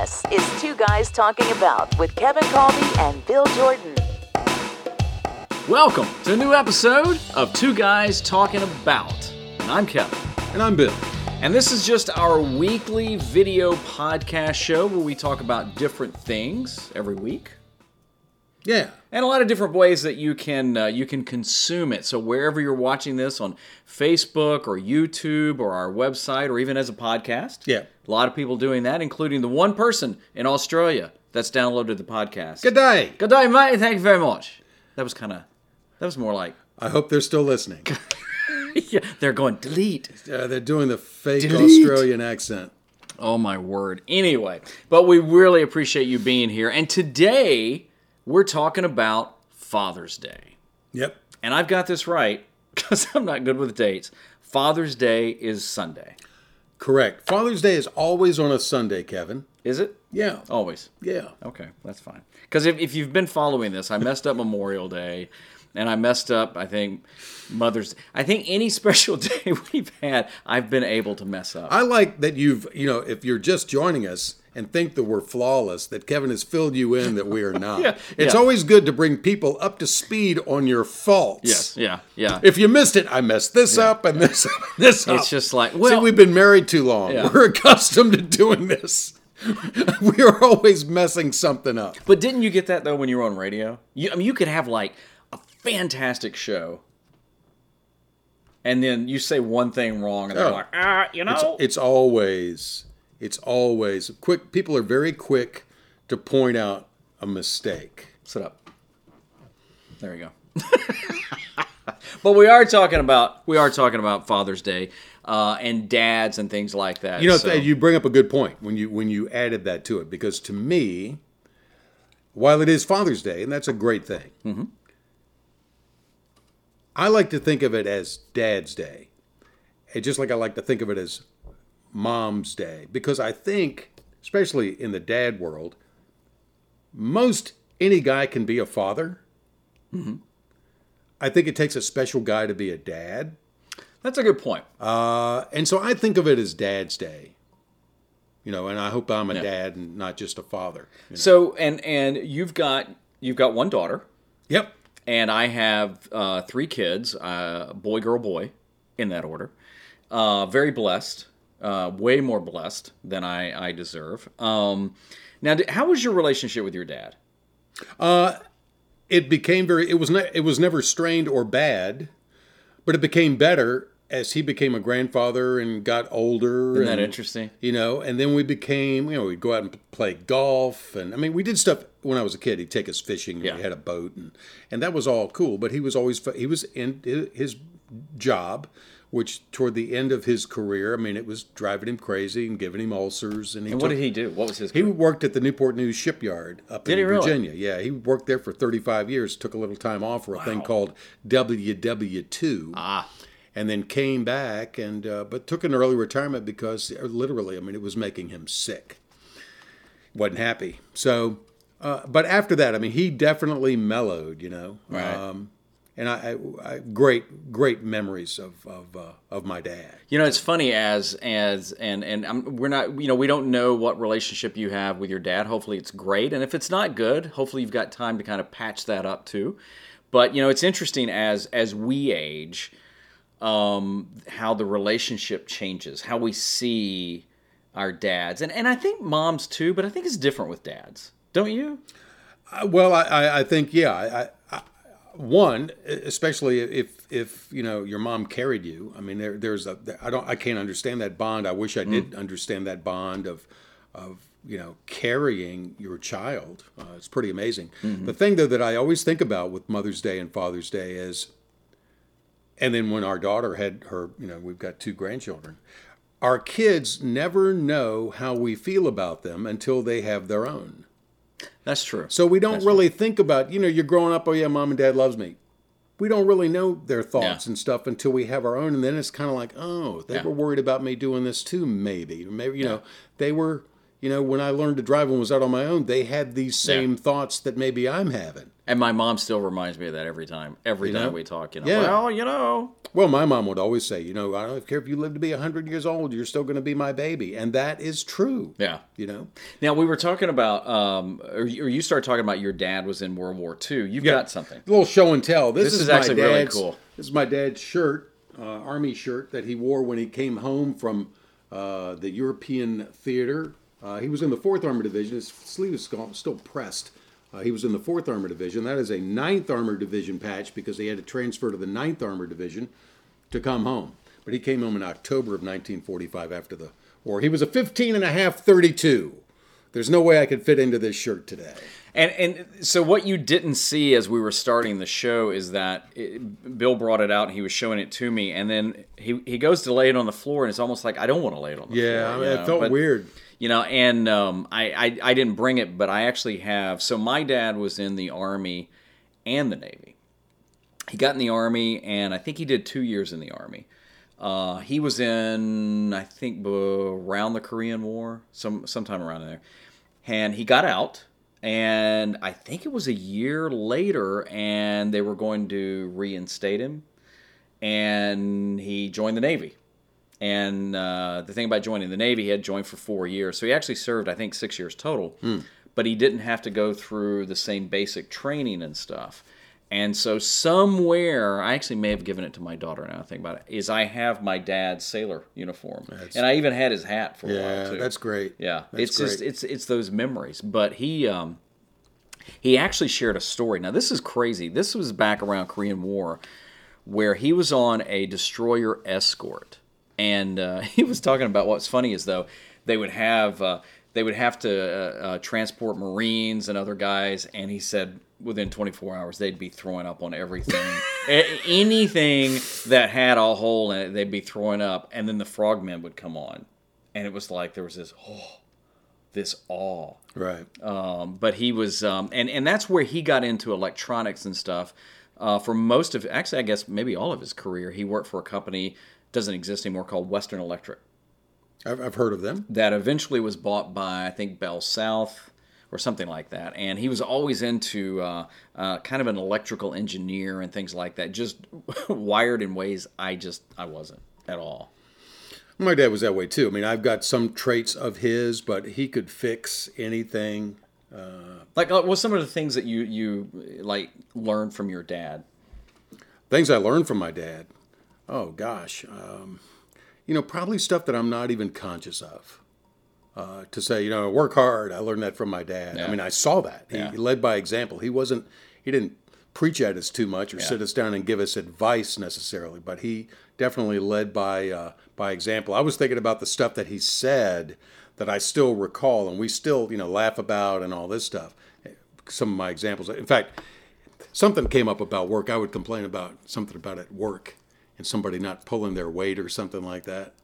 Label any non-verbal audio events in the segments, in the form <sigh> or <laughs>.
This is Two Guys Talking About with Kevin Colby and Bill Jordan. Welcome to a new episode of Two Guys Talking About. And I'm Kevin. And I'm Bill. And this is just our weekly video podcast show where we talk about different things every week. Yeah. And a lot of different ways that you can uh, you can consume it. So wherever you're watching this on Facebook or YouTube or our website or even as a podcast. Yeah. A lot of people doing that, including the one person in Australia that's downloaded the podcast. Good day. Good day, mate. Thank you very much. That was kind of that was more like I hope they're still listening. <laughs> yeah, they're going delete. Uh, they're doing the fake Delete. Australian accent. Oh my word. Anyway, but we really appreciate you being here. And today we're talking about Father's Day. Yep. And I've got this right <laughs> because I'm not good with dates. Father's Day is Sunday. Correct. Father's Day is always on a Sunday, Kevin. Is it? Yeah. Always. Yeah. Okay, that's fine. Because if, if you've been following this, I messed up Memorial Day, and I messed up, I think, Mother's I think any <laughs> special day we've had, I've been able to mess up. I like that you've, you know, if you're just joining us and think that we're flawless, that Kevin has filled you in that we are not. <laughs> Yeah, It's yeah. always good to bring people up to speed on your faults. yes, yeah, yeah. If you missed it, I messed this up and this up and this up. It's just like, See, well, we've been married too long. Yeah. We're accustomed to doing this. <laughs> we are always messing something up. But didn't you get that though when you were on radio? You, I mean, you could have like a fantastic show, and then you say one thing wrong, and they're Oh. like, ah, you It's, know, it's always, it's always quick. People are very quick to point out a mistake. sit up. There you go. <laughs> but we are talking about we are talking about Father's Day uh, and dads and things like that. You know, so- you bring up a good point when you when you added that to it because to me, while it is Father's Day and that's a great thing, Mm-hmm. I like to think of it as Dad's Day, and just like I like to think of it as Mom's Day because I think, especially in the dad world, most any guy can be a father. Mm-hmm. I think it takes a special guy to be a dad. that's a good point. Uh, and so I think of it as Dad's Day. You know, and I hope I'm a Yeah. dad and not just a father. you know. So and and you've got you've got one daughter, Yep. and I have uh, three kids, uh, boy, girl, boy, in that order. Uh, very blessed, uh, way more blessed than I, I deserve. Um, now, how was your relationship with your dad? It became very. It was ne- It was never strained or bad, but it became better as he became a grandfather and got older. Isn't that interesting? You know, and then we became. You know, we'd go out and play golf, and I mean, we did stuff when I was a kid. He'd take us fishing. and Yeah. We had a boat, and and that was all cool. But he was always he was in his job. Which toward the end of his career, I mean, it was driving him crazy and giving him ulcers. And he And took, what did he do? What was his? He worked at the Newport News shipyard up Did in really? Virginia. Yeah, he worked there for 35 years. Took a little time off for a thing called WW2, ah, and then came back and uh, but took an early retirement because uh, literally, I mean, it was making him sick. wasn't happy. So, uh, but after that, I mean, he definitely mellowed. You know, Right. um, and I, I, I great great memories of of uh, of my dad. You know, it's funny as as and and I'm, we're not. You know, we don't know what relationship you have with your dad. Hopefully, it's great, and if it's not good, hopefully you've got time to kind of patch that up too. But you know, it's interesting as as we age, um, how the relationship changes, how we see our dads, and and I think moms too. But I think it's different with dads, don't you? Uh, Well, I, I, I think yeah. I, I, one, especially if if you know your mom carried you. I mean, there, there's a I don't I can't understand that bond. I wish I did understand that bond of of you know carrying your child. Uh, it's pretty amazing. The thing though that I always think about with Mother's Day and Father's Day is, and then when our daughter had her, you know, we've got two grandchildren. Our kids never know how we feel about them until they have their own. That's true. So we don't really think about, you know, you're growing up, oh yeah, mom and dad loves me. We don't really know their thoughts Yeah. and stuff until we have our own, and then it's kind of like, oh, they Yeah. were worried about me doing this too, maybe, maybe you know, they were, you know, when I learned to drive and was out on my own, they had these same thoughts that maybe I'm having. And my mom still reminds me of that every time. Every You know? time we talk, you know. Yeah. Well, you know. Well, my mom would always say, you know, I don't care if you live to be 100 years old, you're still going to be my baby. And that is true. Yeah. You know? Now we were talking about, um, or you, started talking about your dad was in World War II. You've got something. A little show and tell. This, This is, is my actually really dad's- cool. This is my dad's shirt, uh, army shirt that he wore when he came home from uh, the European theater. Uh, he was in the Fourth Armored Division. His sleeve is still pressed. Uh, he was in the Fourth Armored Division. That is a Ninth Armored Division patch because he had to transfer to the Ninth Armored Division to come home. But he came home in October of 1945 after the war. He was a 15 and a half 32. There's no way I could fit into this shirt today. And and so what you didn't see as we were starting the show is that it, Bill brought it out and he was showing it to me, and then he he goes to lay it on the floor, and it's almost like I don't want to lay it on the Yeah, floor. I mean, it felt but- weird. You know, and um, I, I I didn't bring it, but I actually have. So my dad was in the army and the navy. He got in the army, and I think he did two years in the army. Uh, he was in, I think, around the Korean War, some sometime around there, and he got out. And I think it was a year later, and they were going to reinstate him, and he joined the Navy. And uh, the thing about joining the Navy, he had joined for four years. So he actually served, I think, six years total. But he didn't have to go through the same basic training and stuff. And so somewhere, I actually may have given it to my daughter now I think about it, is I have my dad's sailor uniform. and I even had his hat for a while, too. that's great. Yeah, That's it's just it's it's those memories. But he um, he actually shared a story. Now this is crazy. This was back around Korean War, where he was on a destroyer escort, and uh, <laughs> he was talking about what's funny is though they would have uh, they would have to uh, uh, transport Marines and other guys, and he said within 24 hours they'd be throwing up on everything, <laughs> anything that had a hole in it, they'd be throwing up, and then the frogmen would come on, and it was like there was this oh, this awe. Right. um, but he was um, and and that's where he got into electronics and stuff uh, for most of actually i guess maybe all of his career he worked for a company doesn't exist anymore called western electric I've, I've heard of them. that eventually was bought by i think bell south or something like that and he was always into uh, uh, kind of an electrical engineer and things like that just <laughs> wired in ways i just i wasn't at all My dad was that way too. I mean, I've got some traits of his, but he could fix anything. Like uh, what's some of the things that you you like learned from your dad Things I learned from my dad. Oh gosh, um, you know, probably stuff that I'm not even conscious of. Uh, to say, you know, work hard. I learned that from my dad. Yeah. I mean, I saw that. He, Yeah. he led by example. He wasn't. He didn't preach at us too much or sit us down and give us advice necessarily, but he definitely led by uh, by example. I was thinking about the stuff that he said that I still recall, and we still, you know, laugh about and all this stuff. Some of my examples. In fact, something came up about work. I would complain about something about at work and somebody not pulling their weight or something like that.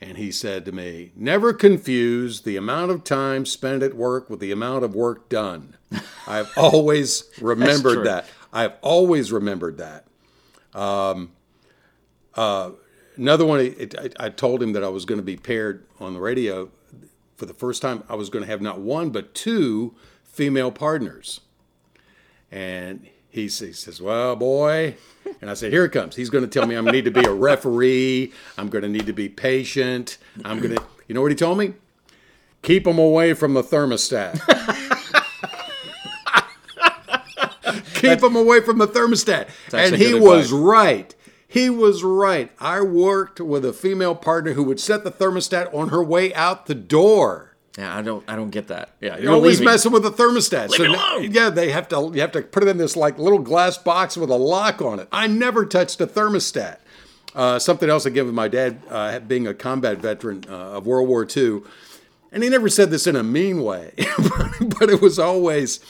And he said to me, Never confuse the amount of time spent at work with the amount of work done. <laughs> I've always remembered that. I've always remembered that. Um, uh, another one, it, I, I told him that I was going to be paired on the radio for the first time. I was going to have not one, but two female partners. And he he says, Well, boy. And I said, Here it comes. He's going to tell me I'm going to need to be a referee. I'm going to need to be patient. I'm going to, you know what he told me? Keep them away from the thermostat. <laughs> Keep them away from the thermostat. And he was right. He was right. I worked with a female partner who would set the thermostat on her way out the door. Yeah, I don't, I don't get that. Yeah, You're always leaving. messing with the thermostat. Leave it now- alone. yeah, they have to. You have to put it in this like little glass box with a lock on it. I never touched a thermostat. Uh, something else I give with my dad, uh, being a combat veteran uh, of World War II, and he never said this in a mean way, <laughs> but it was always.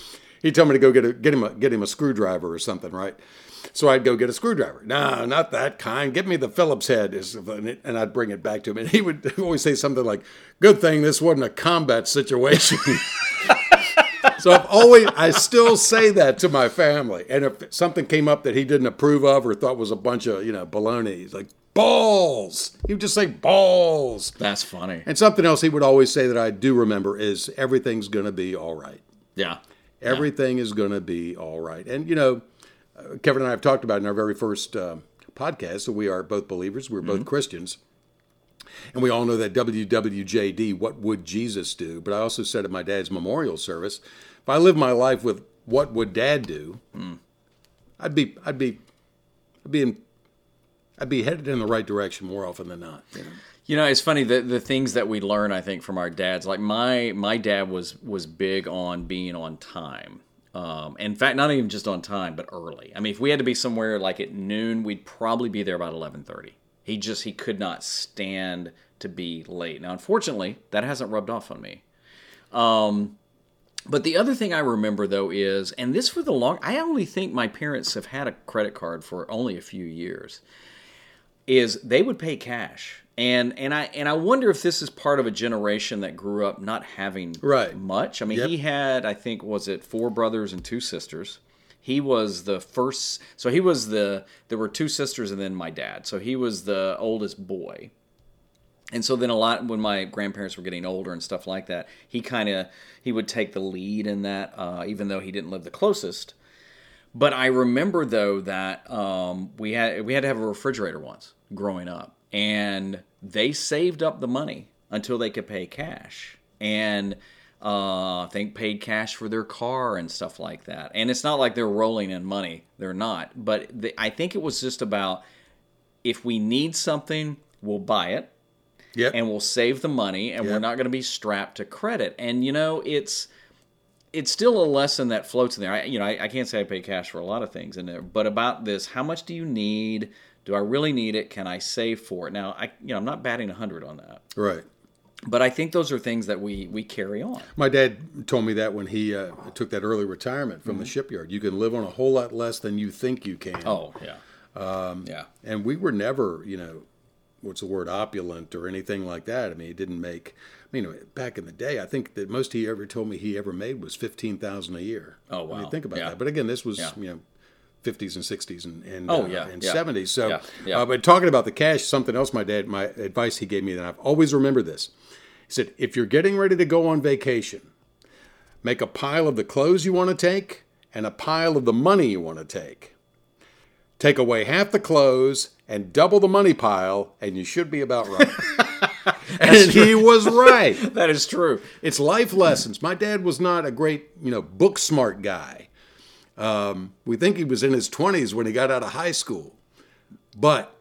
He told me to go get a, get him a, get him a screwdriver or something, right? So I'd go get a screwdriver. No, not that kind. Give me the Phillips head, and I'd bring it back to him. And he would <laughs> always say something like, "Good thing this wasn't a combat situation." <laughs> so I've always, I still say that to my family. And if something came up that he didn't approve of or thought was a bunch of, you know, baloney, he's like, balls. He would just say balls. That's funny. And something else he would always say that I do remember is everything's going to be all right. Yeah. Everything is going to be all right. And, you know, Kevin and I have talked about in our very first uh, podcast that we are both believers, we're both Christians. And we all know that WWJD, what would Jesus do? But I also said at my dad's memorial service, if I live my life with what would dad do, I'd be, I'd be, I'd be in, I'd be headed in the right direction more often than not. You know? You know, it's funny the the things that we learn. I think from our dads. Like my my dad was was big on being on time. Um, in fact, not even just on time, but early. I mean, if we had to be somewhere like at noon, we'd probably be there about eleven thirty. He just he could not stand to be late. Now, unfortunately, that hasn't rubbed off on me. Um, but the other thing I remember though is, and this for the long, I only think my parents have had a credit card for only a few years. Is they would pay cash, and and I and I wonder if this is part of a generation that grew up not having Right. much. I mean, Yep. he had I think was it four brothers and two sisters. He was the first, so he was the. There were two sisters and then my dad. So he was the oldest boy. And so then a lot when my grandparents were getting older and stuff like that, he kind of he would take the lead in that, uh, even though he didn't live the closest. But I remember though that um, we had we had to have a refrigerator once growing up, and they saved up the money until they could pay cash, and uh, I think paid cash for their car and stuff like that. And it's not like they're rolling in money; they're not. But the, I think it was just about if we need something, we'll buy it Yep. and we'll save the money and we're not going to be strapped to credit. And you know, it's it's still a lesson that floats in there. I, you know, I, I can't say I pay cash for a lot of things in there, but about this, how much do you need? Do I really need it? Can I save for it? Now, I you know, I'm not batting 100 on that, right. but I think those are things that we we carry on. My dad told me that when he uh, took that early retirement from the shipyard. You can live on a whole lot less than you think you can. Oh yeah, um, yeah. And we were never, you know, what's the word, opulent or anything like that. I mean, he didn't make. I mean, back in the day, I think that most he ever told me he ever made was fifteen thousand a year. Oh, I mean, wow. think about Yeah. that. But again, this was Yeah. you know. 50s and 60s and, and, Oh, uh, yeah, and yeah. 70s. So, Yeah, yeah. Uh, but talking about the cash, something else my dad, my advice he gave me that I've always remembered this. He said, if you're getting ready to go on vacation, make a pile of the clothes you want to take and a pile of the money you want to take. Take away half the clothes and double the money pile, and you should be about right. <laughs> and he was right. <laughs> That is true. It's life lessons. My dad was not a great, you know, book smart guy. Um, we think he was in his 20s when he got out of high school, but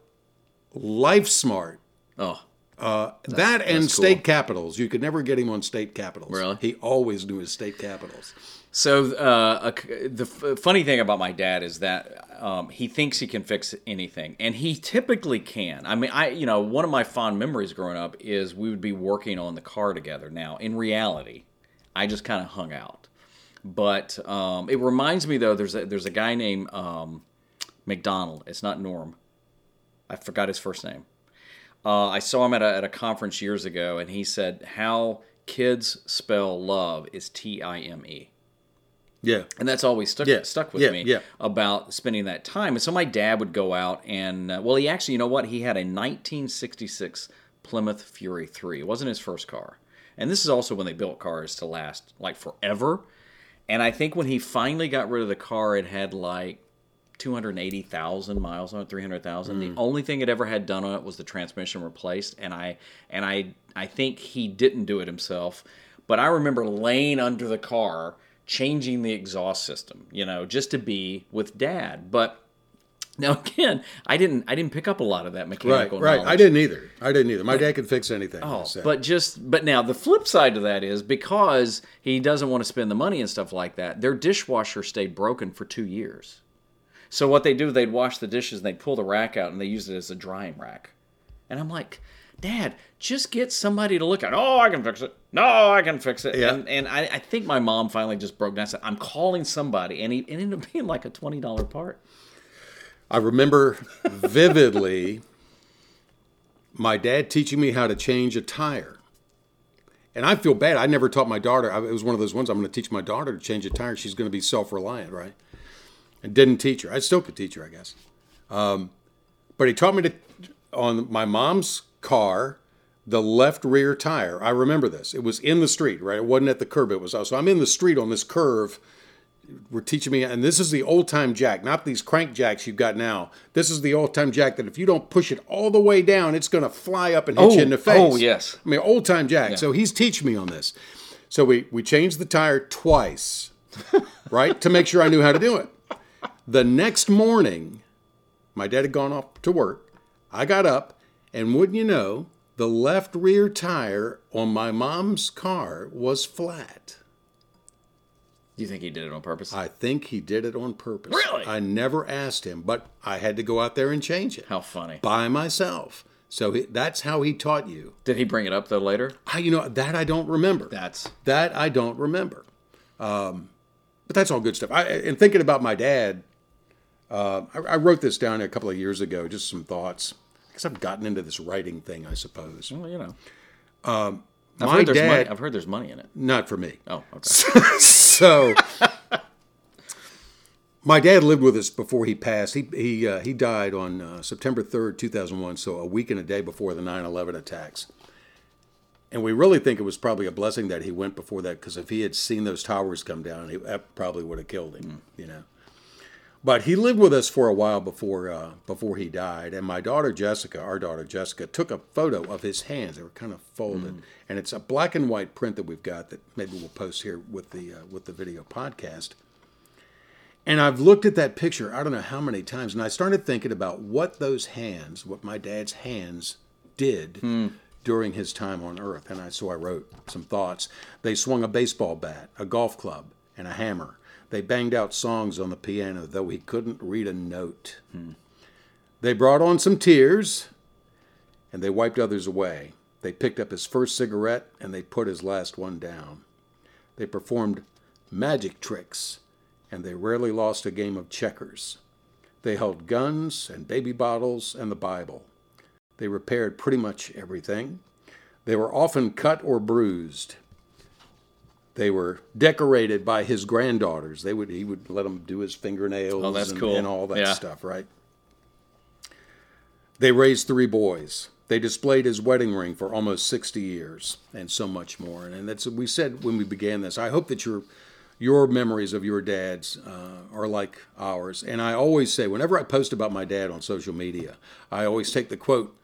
life smart. Oh, that and cool. state capitals. You could never get him on state capitals. Really? He always knew his state capitals. So uh, a, the f- funny thing about my dad is that um, he thinks he can fix anything, and he typically can. I mean, I you know one of my fond memories growing up is we would be working on the car together. Now, in reality, I just kind of hung out. But um, it reminds me though, there's a, there's a guy named um, McDonald. It's not Norm. I forgot his first name. Uh, I saw him at a, at a conference years ago, and he said how kids spell love is T I M E Yeah. and that's always stuck Yeah, stuck with yeah, me yeah. about spending that time. And so my dad would go out and uh, well, he actually, you know what? He had a 1966 Plymouth Fury 3. It wasn't his first car, and this is also when they built cars to last like forever. And I think when he finally got rid of the car, it had like 280,000 miles on it, 300,000. The mm. only thing it ever had done on it was the transmission replaced, and I and I I think he didn't do it himself, but I remember laying under the car changing the exhaust system, you know, just to be with dad. But <laughs> now again, I didn't I didn't pick up a lot of that mechanical right. knowledge. I didn't either. I didn't either. My dad could fix anything. Oh, but just but now the flip side to that is because he doesn't want to spend the money and stuff like that. Their dishwasher stayed broken for two years. So what they do, they'd wash the dishes and they'd pull the rack out and they use it as a drying rack. And I'm like, Dad, just get somebody to look at. it. Oh, I can fix it. No, I can fix it. Yeah. And, and I, I think my mom finally just broke down. and said, I'm calling somebody, and he it ended up being like a twenty dollar part. I remember vividly my dad teaching me how to change a tire. And I feel bad. I never taught my daughter. It was one of those ones I'm going to teach my daughter to change a tire. She's going to be self reliant, right? And didn't teach her. I still could teach her, I guess. Um, but he taught me to on my mom's car, the left rear tire. I remember this. It was in the street, right? It wasn't at the curb. It was so I'm in the street on this curve. We're teaching me, and this is the old time jack, not these crank jacks you've got now. This is the old time jack that if you don't push it all the way down, it's going to fly up and hit you Oh, in the oh, oh, face. oh, yes. I mean, old time jack. So he's teaching me on this. So we we changed the tire twice, <laughs> right, to make sure I knew how to do it. The next morning, my dad had gone off to work. I got up, and wouldn't you know, the left rear tire on my mom's car was flat. Do you think he did it on purpose? I think he did it on purpose. Really? I never asked him, but I had to go out there and change it How funny. by myself. So he, that's how he taught you. Did he bring it up though later? I, you know, that I don't remember. That's That I don't remember. Um, but that's all good stuff. I, and thinking about my dad, uh, I, I wrote this down a couple of years ago, just some thoughts. Because I've gotten into this writing thing, I suppose. well, you know. I've my heard dad- money. I've heard there's money in it. Not for me. Oh, okay. <laughs> so my dad lived with us before he passed. He he uh, he died on uh, September third, two thousand one. So a week and a day before the 9-11 attacks. And we really think it was probably a blessing that he went before that, because if he had seen those towers come down, he, that probably would have killed him. You know. But he lived with us for a while before uh, before he died, and my daughter Jessica, our daughter Jessica, took a photo of his hands. They were kind of folded, and it's a black and white print that we've got that maybe we'll post here with the uh, with the video podcast. And I've looked at that picture I don't know how many times, and I started thinking about what those hands, what my dad's hands did during his time on Earth. And I, so I wrote some thoughts. They swung a baseball bat, a golf club, and a hammer. They banged out songs on the piano, though he couldn't read a note. They brought on some tears, and they wiped others away. They picked up his first cigarette, and they put his last one down. They performed magic tricks, and they rarely lost a game of checkers. They held guns and baby bottles and the Bible. They repaired pretty much everything. They were often cut or bruised. They were decorated by his granddaughters. They would he would let them do his fingernails Oh, and, cool. and all that Yeah. stuff, right? They raised three boys. They displayed his wedding ring for almost 60 years and so much more. And that's we said when we began this. I hope that your your memories of your dad's uh, are like ours. And I always say, whenever I post about my dad on social media, I always take the quote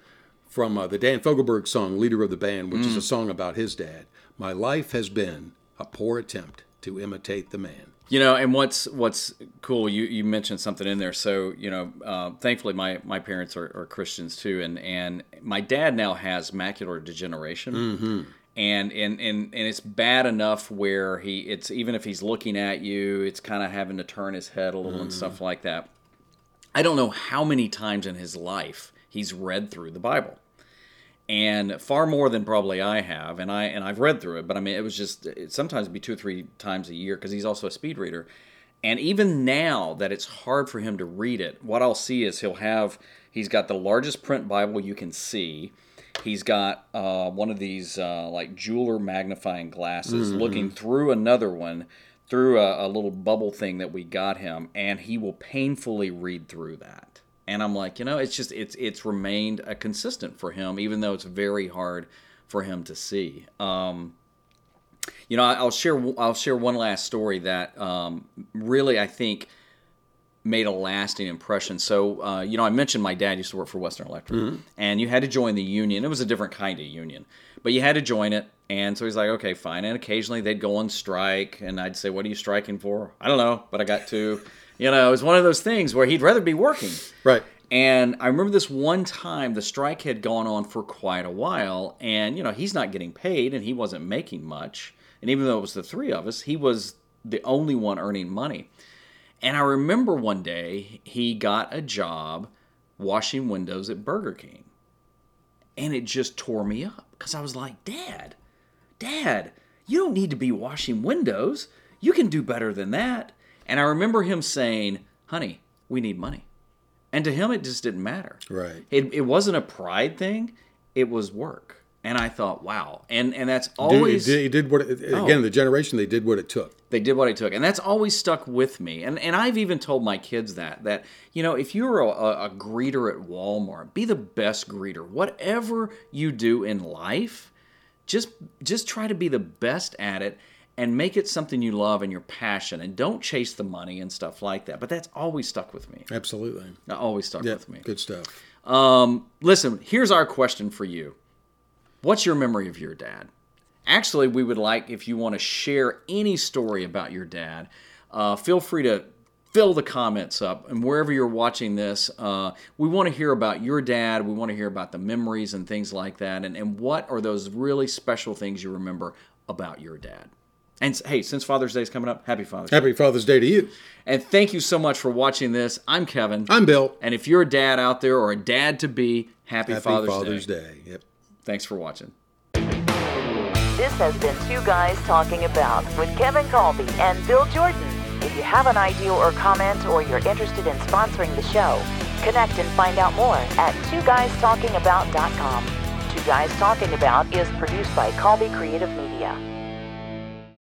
from uh, the Dan Fogelberg song, Leader of the Band, which is a song about his dad. My life has been a poor attempt to imitate the man. You know, and what's what's cool? You you mentioned something in there. So you know, uh, thankfully my my parents are, are Christians too, and and my dad now has macular degeneration, Mm-hmm. and and and and it's bad enough where he it's even if he's looking at you, it's kind of having to turn his head a little and stuff Mm-hmm. like that. I don't know how many times in his life he's read through the Bible and far more than probably I have, and I and I've read through it. But I mean, it was just it sometimes it'd be two or three times a year because he's also a speed reader. And even now that it's hard for him to read it, what I'll see is he'll have he's got the largest print Bible you can see. He's got uh, one of these uh, like jeweler magnifying glasses, looking through another one through a, a little bubble thing that we got him, and he will painfully read through that and I'm like, you know, it's just it's it's remained a consistent for him, even though it's very hard for him to see. Um, you know, I'll share I'll share one last story that um, really I think made a lasting impression. So, uh, you know, I mentioned my dad used to work for Western Electric, and you had to join the union. It was a different kind of union, but you had to join it. And so he's like, okay, fine. And occasionally they'd go on strike, and I'd say, what are you striking for? I don't know, but I got to. You know, it was one of those things where he'd rather be working. Right. And I remember this one time the strike had gone on for quite a while, and you know he's not getting paid, and he wasn't making much. And even though it was the three of us, he was the only one earning money. And I remember one day he got a job washing windows at Burger King, and it just tore me up because I was like, Dad, Dad, you don't need to be washing windows. You can do better than that. And I remember him saying, Honey, we need money. And to him, it just didn't matter. Right. It, it wasn't a pride thing, it was work. And I thought, wow. And and that's Dude, always he did, he did what it, oh. again. The generation they did what it took. they did what it took, and that's always stuck with me. And and I've even told my kids that that you know if you're a, a, a greeter at Walmart, be the best greeter. Whatever you do in life, just just try to be the best at it and make it something you love and your passion, and don't chase the money and stuff like that. But that's always stuck with me. Absolutely. That always stuck Yeah, with me. good stuff. Um, listen, here's our question for you. What's your memory of your dad? Actually, we would like if you want to share any story about your dad, uh, feel free to fill the comments up. And wherever you're watching this, uh, we want to hear about your dad. We want to hear about the memories and things like that. And, and what are those really special things you remember about your dad? And hey, since Father's Day is coming up, happy Father's Day. Happy Father's Day to you. And thank you so much for watching this. I'm Kevin. I'm Bill. And if you're a dad out there or a dad to be, happy, Happy Father's, Father's, Day. Day. Yep. Thanks for watching. This has been Two Guys Talking About with Kevin Colby and Bill Jordan. If you have an idea or comment or you're interested in sponsoring the show, connect and find out more at twoguystalkingabout.com. Two Guys Talking About is produced by Colby Creative Media.